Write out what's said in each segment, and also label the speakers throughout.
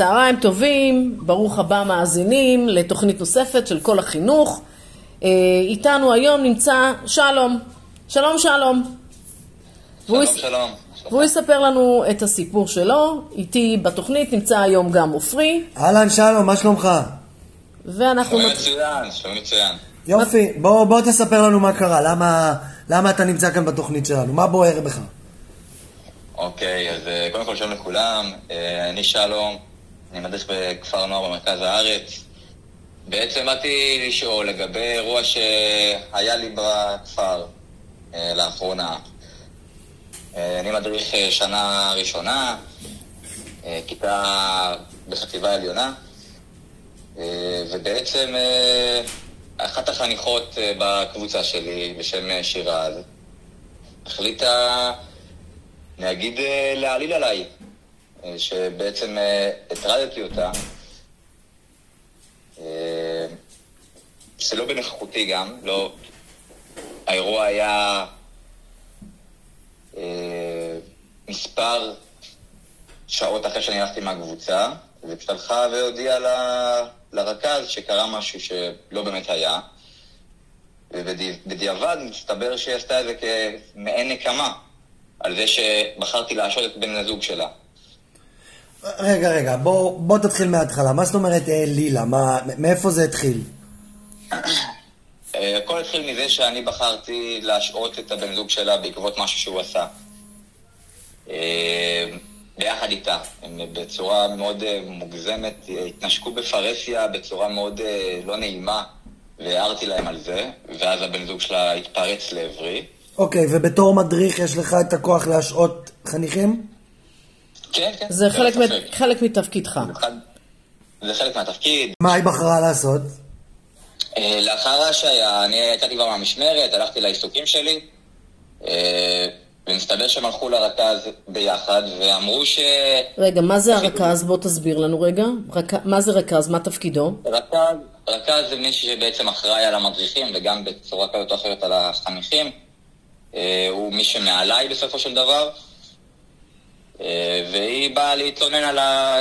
Speaker 1: צהריים טובים, ברוך הבא מאזינים לתוכנית נוספת של כל החינוך. אה, איתנו היום נמצא שלום. שלום שלום.
Speaker 2: שלום, שלום.
Speaker 1: והוא יספר לנו את הסיפור שלו. איתי בתוכנית נמצא היום גם עופרי,
Speaker 3: אהלן שלום, מה שלומך?
Speaker 1: ואנחנו... מת-
Speaker 2: מצוין, שלומי מצוין.
Speaker 3: יופי, בוא, בוא תספר לנו מה קרה, למה, למה אתה נמצא כאן בתוכנית שלנו, מה בוער בך?
Speaker 2: אוקיי, אז אה, קודם כל שלום לכולם. אה, אני שלום, אני מדריך בכפר נוער במרכז הארץ. בעצם באתי לשאול לגבי אירוע שהיה לי בכפר אה, לאחרונה. אה, אני מדריך אה, שנה ראשונה, אה, כיתה בחטיבה עליונה, אה, ובעצם אה, אחת החניכות אה, בקבוצה שלי, בשם אה, שירז, החליטה להגיד, אה, להעליל עליי, שבעצם אה, הטרדתי אותה. אה, שלא בנוכחותי גם, לא... האירוע היה אה, מספר שעות אחרי שאני הלכתי מהקבוצה, ופשוט הלכה והודיעה ל- לרכז שקרה משהו שלא באמת היה. ובדיעבד מסתבר שהיא עשתה את זה כמעין נקמה על זה שבחרתי להשעות את בן הזוג שלה.
Speaker 3: רגע, רגע, בוא, בוא תתחיל מההתחלה, מה זאת אומרת אה, לילה, מה, מאיפה זה התחיל?
Speaker 2: אה, הכל התחיל מזה שאני בחרתי להשעות את הבן זוג שלה בעקבות משהו שהוא עשה. אה, ביחד איתה. הם בצורה מאוד מוגזמת, התנשקו בפרהסיה בצורה מאוד לא נעימה, והערתי להם על זה, ואז הבן זוג שלה התפרץ לעברי.
Speaker 3: אוקיי, ובתור מדריך יש לך את הכוח להשעות חניכים?
Speaker 2: כן, כן.
Speaker 1: זה חלק, מ-. חלק מתפקידך.
Speaker 2: זה חלק מהתפקיד.
Speaker 3: מה היא בחרה לעשות?
Speaker 2: אה, לאחר השעיה, אני יצאתי כבר מהמשמרת, הלכתי לעיסוקים שלי, אה, ומסתבר שהם הלכו לרכז ביחד, ואמרו ש...
Speaker 1: רגע, מה זה הרכז? בוא תסביר לנו רגע. רק... מה זה רכז? מה תפקידו?
Speaker 2: רכז, רכז זה מישהו שבעצם אחראי על המדריכים, וגם בצורה כזאת או אחרת על החניכים. אה, הוא מי שמעליי בסופו של דבר. והיא באה להתלונן על ה...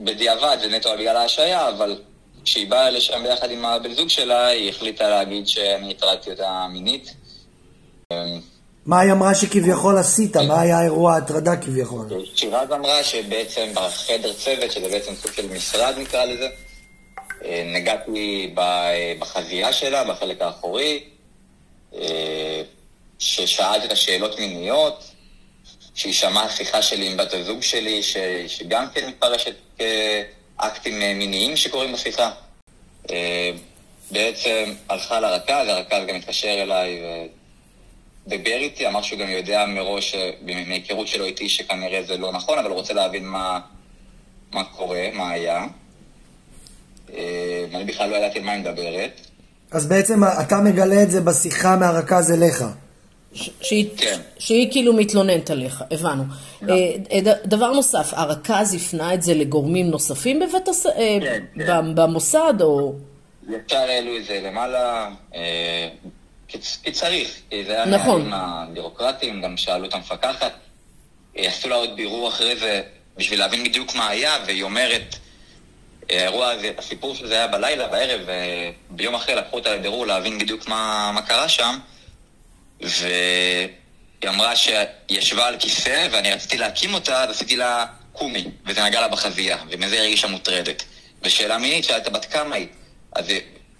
Speaker 2: בדיעבד, זה נטו בגלל ההשעיה, אבל כשהיא באה לשם ביחד עם הבן זוג שלה, היא החליטה להגיד שאני הטרדתי אותה מינית.
Speaker 3: מה היא אמרה שכביכול עשית? מה היה אירוע ההטרדה כביכול?
Speaker 2: שירז אמרה שבעצם בחדר צוות, שזה בעצם סוג של משרד נקרא לזה, אה, נגעתי בחזייה שלה, בחלק האחורי, אה, ששאלתי את השאלות מיניות, שהיא שמעה שיחה שלי עם בת הזוג שלי, ש, שגם כן מתפרשת כאקטים אה, מיניים שקורים בשיחה. אה, בעצם הלכה לרכז, הרכז גם התקשר אליי ודיבר איתי, אמר שהוא גם יודע מראש, אה, מהיכרות שלו איתי, שכנראה זה לא נכון, אבל הוא רוצה להבין מה, מה קורה, מה היה. ואני בכלל לא ידעתי על מה היא מדברת.
Speaker 3: אז בעצם אתה מגלה את זה בשיחה מהרכז אליך.
Speaker 1: ש- שהיא,
Speaker 2: כן.
Speaker 1: שהיא כאילו מתלוננת עליך, הבנו. אה, אה, ד- דבר נוסף, הרכז הפנה את זה לגורמים נוספים בבית הס... אה,
Speaker 2: כן,
Speaker 1: ב-
Speaker 2: כן.
Speaker 1: במוסד, או...
Speaker 2: ישר העלו את זה למעלה, אה, כי צריך, כי זה היה
Speaker 1: נכון.
Speaker 2: נהלים הבירוקרטיים, גם שאלו את המפקחת. אה, עשו לה עוד בירור אחרי זה בשביל להבין בדיוק מה היה, והיא אומרת, אה, האירוע הזה, הסיפור של זה היה בלילה, בערב, וביום אחרי לקחו אותה לבירור להבין בדיוק מה, מה קרה שם, והיא אמרה שהיא ישבה על כיסא, ואני רציתי להקים אותה, אז עשיתי לה קומי, וזה נגע לה בחזייה, ומזה היא הרגישה מוטרדת. ושאלה מינית, שאלת בת כמה היא. אז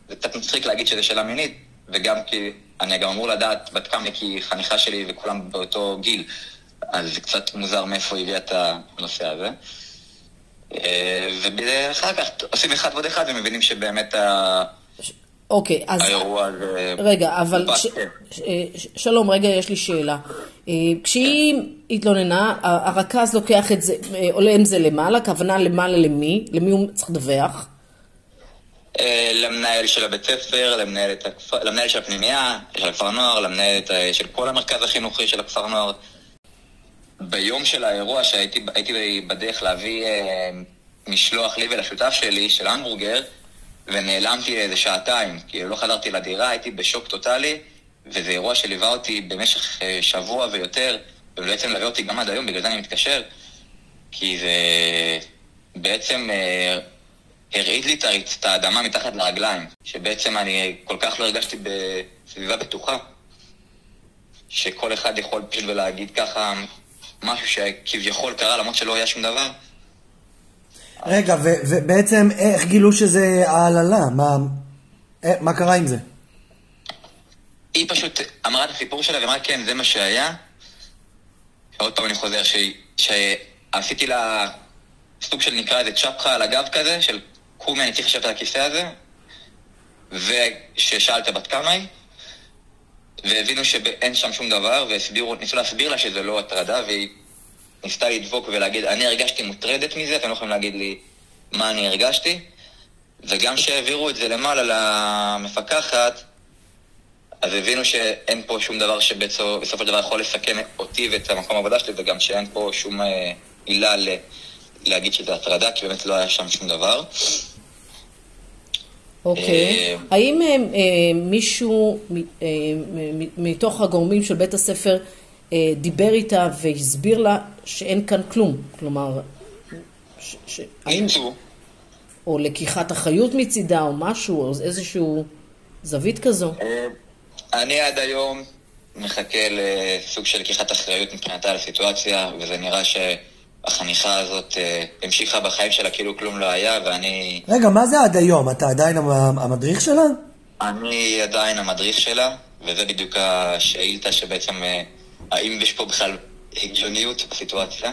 Speaker 2: זה קצת מצחיק להגיד שזה שאלה מינית, וגם כי אני גם אמור לדעת בת כמה כי היא חניכה שלי וכולם באותו גיל, אז זה קצת מוזר מאיפה היא הביאה את הנושא הזה. אה, ואחר כך עושים אחד ועוד אחד ומבינים שבאמת ה-
Speaker 1: אוקיי, אז...
Speaker 2: האירוע הזה...
Speaker 1: רגע, אבל...
Speaker 2: הוא
Speaker 1: ש...
Speaker 2: כן.
Speaker 1: ש... ש... שלום, רגע, יש לי שאלה. אה, כשהיא התלוננה, הרכז לוקח את זה, אה, עולה עם זה למעלה, הכוונה למעלה למי? למי הוא צריך לדווח?
Speaker 2: אה, למנהל של הבית ספר, למנהלת הכפר, למנהל של הפנימייה, של הכפר נוער, למנהלת אה, של כל המרכז החינוכי של הכפר נוער. ביום של האירוע שהייתי הייתי בדרך להביא אה, משלוח לי ולשותף שלי של המבורגר, ונעלמתי איזה שעתיים, כי לא חזרתי לדירה, הייתי בשוק טוטאלי, וזה אירוע שליווה אותי במשך אה, שבוע ויותר, ובעצם מלווה אותי גם עד היום, בגלל זה אני מתקשר, כי זה... בעצם אה, הרעיד לי את האדמה מתחת לרגליים, שבעצם אני כל כך לא הרגשתי בסביבה בטוחה, שכל אחד יכול פשוט ולהגיד ככה משהו שכביכול קרה למרות שלא היה שום דבר.
Speaker 3: רגע, ובעצם איך גילו שזה העללה? מה, אה, מה קרה עם זה?
Speaker 2: היא פשוט אמרה את הסיפור שלה ואמרה כן, זה מה שהיה. עוד פעם אני חוזר, ש... שעשיתי לה סוג של נקרא לזה צ'פחה על הגב כזה, של קומי אני צריך לשבת על הכיסא הזה, וששאלת בת כמה היא, והבינו שאין שם שום דבר, וניסו להסביר לה שזה לא הטרדה, והיא ניסתה לדבוק ולהגיד, אני הרגשתי מוטרדת מזה, אתם לא יכולים להגיד לי מה אני הרגשתי, וגם כשהעבירו את זה למעלה למפקחת, אז הבינו שאין פה שום דבר שבסופו של דבר יכול לסכן אותי ואת המקום העבודה שלי, וגם שאין פה שום אה, עילה ל, להגיד שזה הטרדה, כי באמת לא היה שם שום דבר.
Speaker 1: אוקיי.
Speaker 2: אה,
Speaker 1: האם אה, מישהו מתוך הגורמים של בית הספר דיבר איתה והסביר לה שאין כאן כלום? כלומר, ש- ש-.
Speaker 2: ניסו,
Speaker 1: או לקיחת אחריות מצידה או משהו, או איזשהו זווית כזו.
Speaker 2: אה, אני עד היום מחכה לסוג של לקיחת אחריות מבחינתה על הסיטואציה, וזה נראה שהחניכה הזאת אה, המשיכה בחיים שלה כאילו כלום לא היה, ואני
Speaker 3: רגע, מה זה עד היום? אתה עדיין המ- המדריך שלה?
Speaker 2: אני עדיין המדריך שלה, וזה בדיוק השאילתה שבעצם, אה, האם יש פה בכלל הגיוניות בסיטואציה?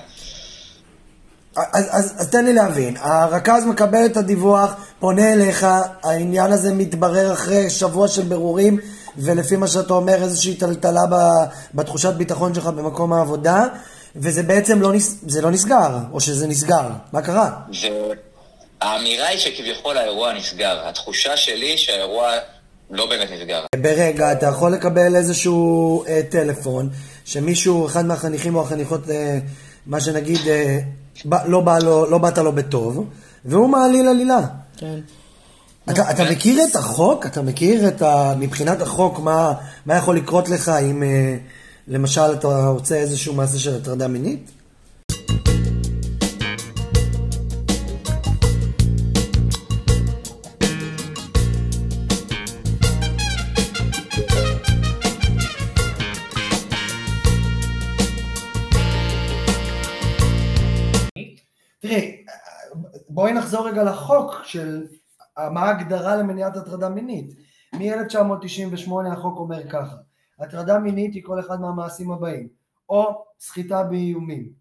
Speaker 3: אז, אז, אז תן לי להבין, הרכז מקבל את הדיווח, פונה אליך, העניין הזה מתברר אחרי שבוע של בירורים, ולפי מה שאתה אומר איזושהי טלטלה בתחושת ביטחון שלך במקום העבודה, וזה בעצם לא, נס, זה לא נסגר, או שזה נסגר. מה קרה?
Speaker 2: והאמירה היא שכביכול האירוע נסגר. התחושה שלי שהאירוע לא באמת נסגר.
Speaker 3: ברגע אתה יכול לקבל איזשהו אה, טלפון, שמישהו, אחד מהחניכים או החניכות, אה, מה שנגיד, אה, בא, לא, בא לו, לא באת לו בטוב, והוא מעליל עלילה.
Speaker 1: כן.
Speaker 3: אתה, אתה מכיר את החוק? אתה מכיר את ה... מבחינת החוק, מה, מה יכול לקרות לך אם אה, למשל אתה רוצה איזשהו מעשה של הטרדה מינית? תראי, בואי נחזור רגע לחוק של מה ההגדרה למניעת הטרדה מינית. מ-1998 החוק אומר ככה, הטרדה מינית היא כל אחד מהמעשים הבאים, או סחיטה באיומים,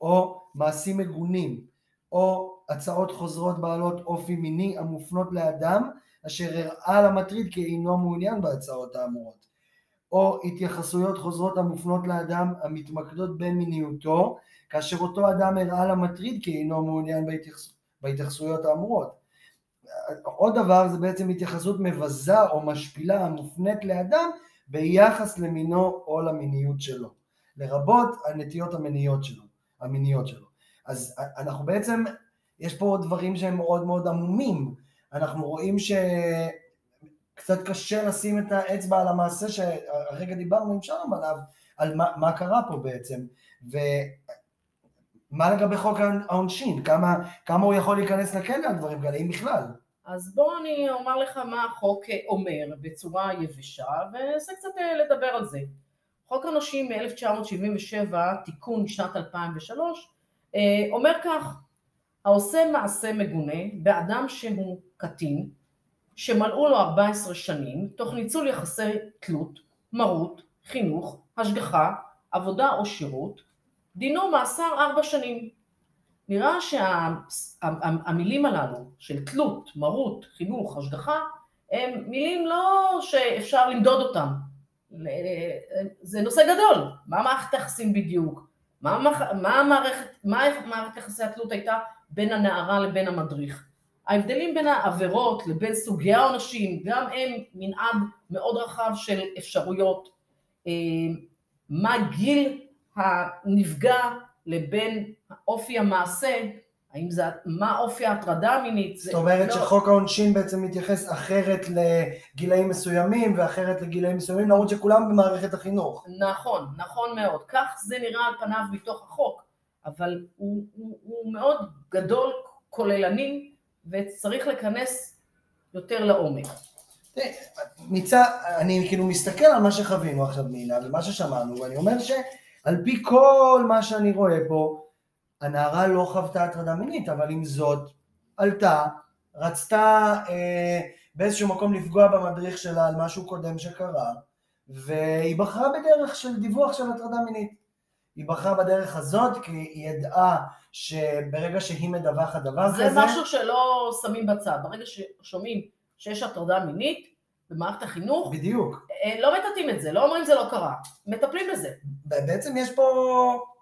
Speaker 3: או מעשים מגונים, או הצעות חוזרות בעלות אופי מיני המופנות לאדם אשר הראה למטריד כי אינו מעוניין בהצעות האמורות, או התייחסויות חוזרות המופנות לאדם המתמקדות במיניותו כאשר אותו אדם הראה למטריד כי אינו מעוניין בהתייחס... בהתייחסויות האמורות. עוד דבר זה בעצם התייחסות מבזה או משפילה המופנית לאדם ביחס למינו או למיניות שלו, לרבות הנטיות המיניות שלו, המיניות שלו. אז אנחנו בעצם, יש פה דברים שהם מאוד מאוד עמומים, אנחנו רואים שקצת קשה לשים את האצבע על המעשה שהרגע דיברנו עם שלום עליו, על מה, מה קרה פה בעצם, ומה לגבי חוק העונשין, כמה, כמה הוא יכול להיכנס לכלא על דברים כאלה, אם בכלל.
Speaker 1: אז בוא אני אומר לך מה החוק אומר בצורה יבשה, וננסה קצת לדבר על זה. חוק הנושים מ-1977, תיקון שנת 2003, אומר כך: העושה מעשה מגונה באדם שהוא קטין, שמלאו לו 14 שנים, תוך ניצול יחסי תלות, מרות, חינוך, השגחה, עבודה או שירות, דינו מאסר ארבע שנים. נראה שהמילים הללו של תלות, מרות, חינוך, השגחה, הם מילים לא שאפשר למדוד אותם. זה נושא גדול, מה מערכת היחסים בדיוק? מה, מה, מערכת, מה מערכת יחסי התלות הייתה בין הנערה לבין המדריך? ההבדלים בין העבירות לבין סוגי העונשים, גם הם מנעד מאוד רחב של אפשרויות. מה גיל הנפגע לבין אופי המעשה, האם זה, מה אופי ההטרדה המינית.
Speaker 3: זאת אומרת לא... שחוק העונשין בעצם מתייחס אחרת לגילאים מסוימים ואחרת לגילאים מסוימים, למרות שכולם במערכת החינוך.
Speaker 1: נכון, נכון מאוד. כך זה נראה על פניו מתוך החוק, אבל הוא, הוא, הוא מאוד גדול, כוללני וצריך לכנס יותר לעומק.
Speaker 3: מצד, אני כאילו מסתכל על מה שחווינו עכשיו מילה ומה ששמענו, ואני אומר שעל פי כל מה שאני רואה פה, הנערה לא חוותה הטרדה מינית, אבל עם זאת, עלתה, רצתה אה, באיזשהו מקום לפגוע במדריך שלה על משהו קודם שקרה, והיא בחרה בדרך של דיווח של הטרדה מינית. היא בחרה בדרך הזאת כי היא ידעה שברגע שהיא מדווחת דבר
Speaker 1: זה
Speaker 3: כזה...
Speaker 1: זה משהו שלא שמים בצד. ברגע ששומעים שיש הטרדה מינית במערכת החינוך,
Speaker 3: בדיוק.
Speaker 1: אה, לא מטאטאים את זה, לא אומרים זה לא קרה. מטפלים בזה.
Speaker 3: בעצם יש פה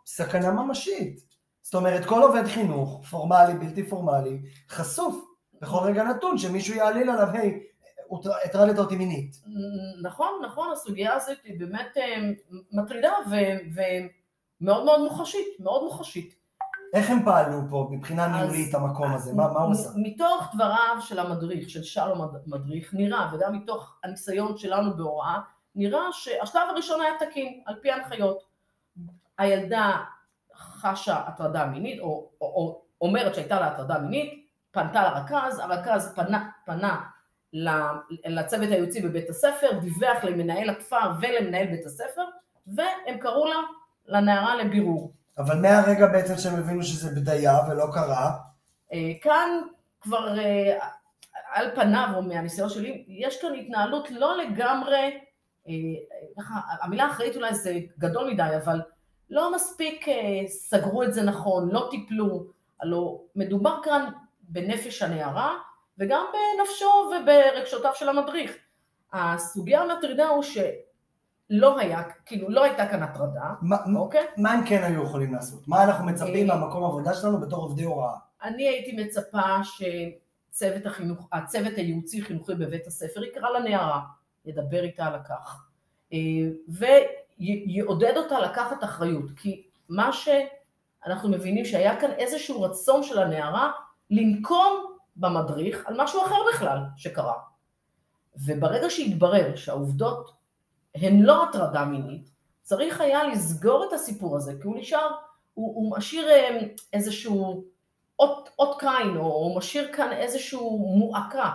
Speaker 3: סכנה ממשית. זאת אומרת, כל עובד חינוך, פורמלי, בלתי פורמלי, חשוף בכל רגע נתון שמישהו יעליל עליו, היי, הטרדת אותי מינית.
Speaker 1: נכון, נכון, הסוגיה הזאת היא באמת אה, מטרידה ומאוד מאוד מוחשית, מאוד מוחשית.
Speaker 3: איך הם פעלו פה מבחינה ניהולית המקום הזה? מה, מה הוא עשה?
Speaker 1: מתוך דבריו של המדריך, של שלום המדריך, נראה, וגם מתוך הניסיון שלנו בהוראה, נראה שהשלב הראשון היה תקין, על פי ההנחיות. הילדה חשה הטרדה מינית, או, או, או אומרת שהייתה לה הטרדה מינית, פנתה לרכז, הרכז פנה, פנה לצוות הייעוצי בבית הספר, דיווח למנהל הכפר ולמנהל בית הספר, והם קראו לה, לנערה לבירור.
Speaker 3: אבל מהרגע בעצם שהם הבינו שזה בדיה ולא קרה,
Speaker 1: אה, כאן כבר אה, על פניו, או מהניסיון שלי, יש כאן התנהלות לא לגמרי, ככה, המילה אחראית אולי זה גדול מדי, אבל לא מספיק אה, סגרו את זה נכון, לא טיפלו, הלוא מדובר כאן בנפש הנערה, וגם בנפשו וברגשותיו של המדריך. הסוגיה המטרידה הוא שלא היה, כאילו לא הייתה כאן הטרדה,
Speaker 3: מה,
Speaker 1: אוקיי?
Speaker 3: מה הם כן היו יכולים לעשות? מה אנחנו מצפים
Speaker 1: אה,
Speaker 3: מהמקום העבודה שלנו בתור עובדי הוראה?
Speaker 1: אני הייתי מצפה שצוות החינוך, הצוות הייעוצי חינוכי בבית הספר יקרא לנערה, ידבר איתה על הכך, אה, ויעודד אותה לקחת אחריות, כי מה שאנחנו מבינים שהיה כאן איזשהו רצון של הנערה לנקום במדריך על משהו אחר בכלל שקרה. וברגע שהתברר שהעובדות הן לא הטרדה מינית, צריך היה לסגור את הסיפור הזה, כי הוא נשאר, הוא, הוא משאיר אה, איזשהו אות, אות קין, או, או משאיר כאן איזשהו מועקה,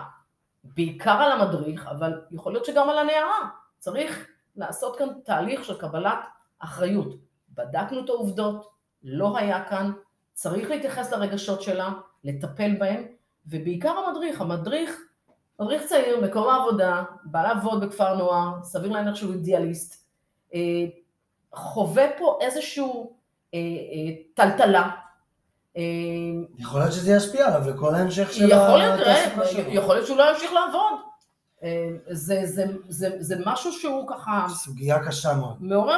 Speaker 1: בעיקר על המדריך, אבל יכול להיות שגם על הנערה. צריך לעשות כאן תהליך של קבלת אחריות. בדקנו את העובדות, לא היה כאן, צריך להתייחס לרגשות שלה, לטפל בהם, ובעיקר המדריך, המדריך, מדריך צעיר, מקום העבודה, בא לעבוד בכפר נוער, סביר להניח שהוא אידיאליסט, אה, חווה פה איזשהו אה, אה, טלטלה,
Speaker 3: יכול להיות שזה ישפיע עליו לכל ההמשך של
Speaker 1: יכול להיות. יכול להיות שהוא לא ימשיך לעבוד. אה, זה, זה, זה, זה משהו שהוא ככה
Speaker 3: סוגיה קשה מאוד.
Speaker 1: מעורר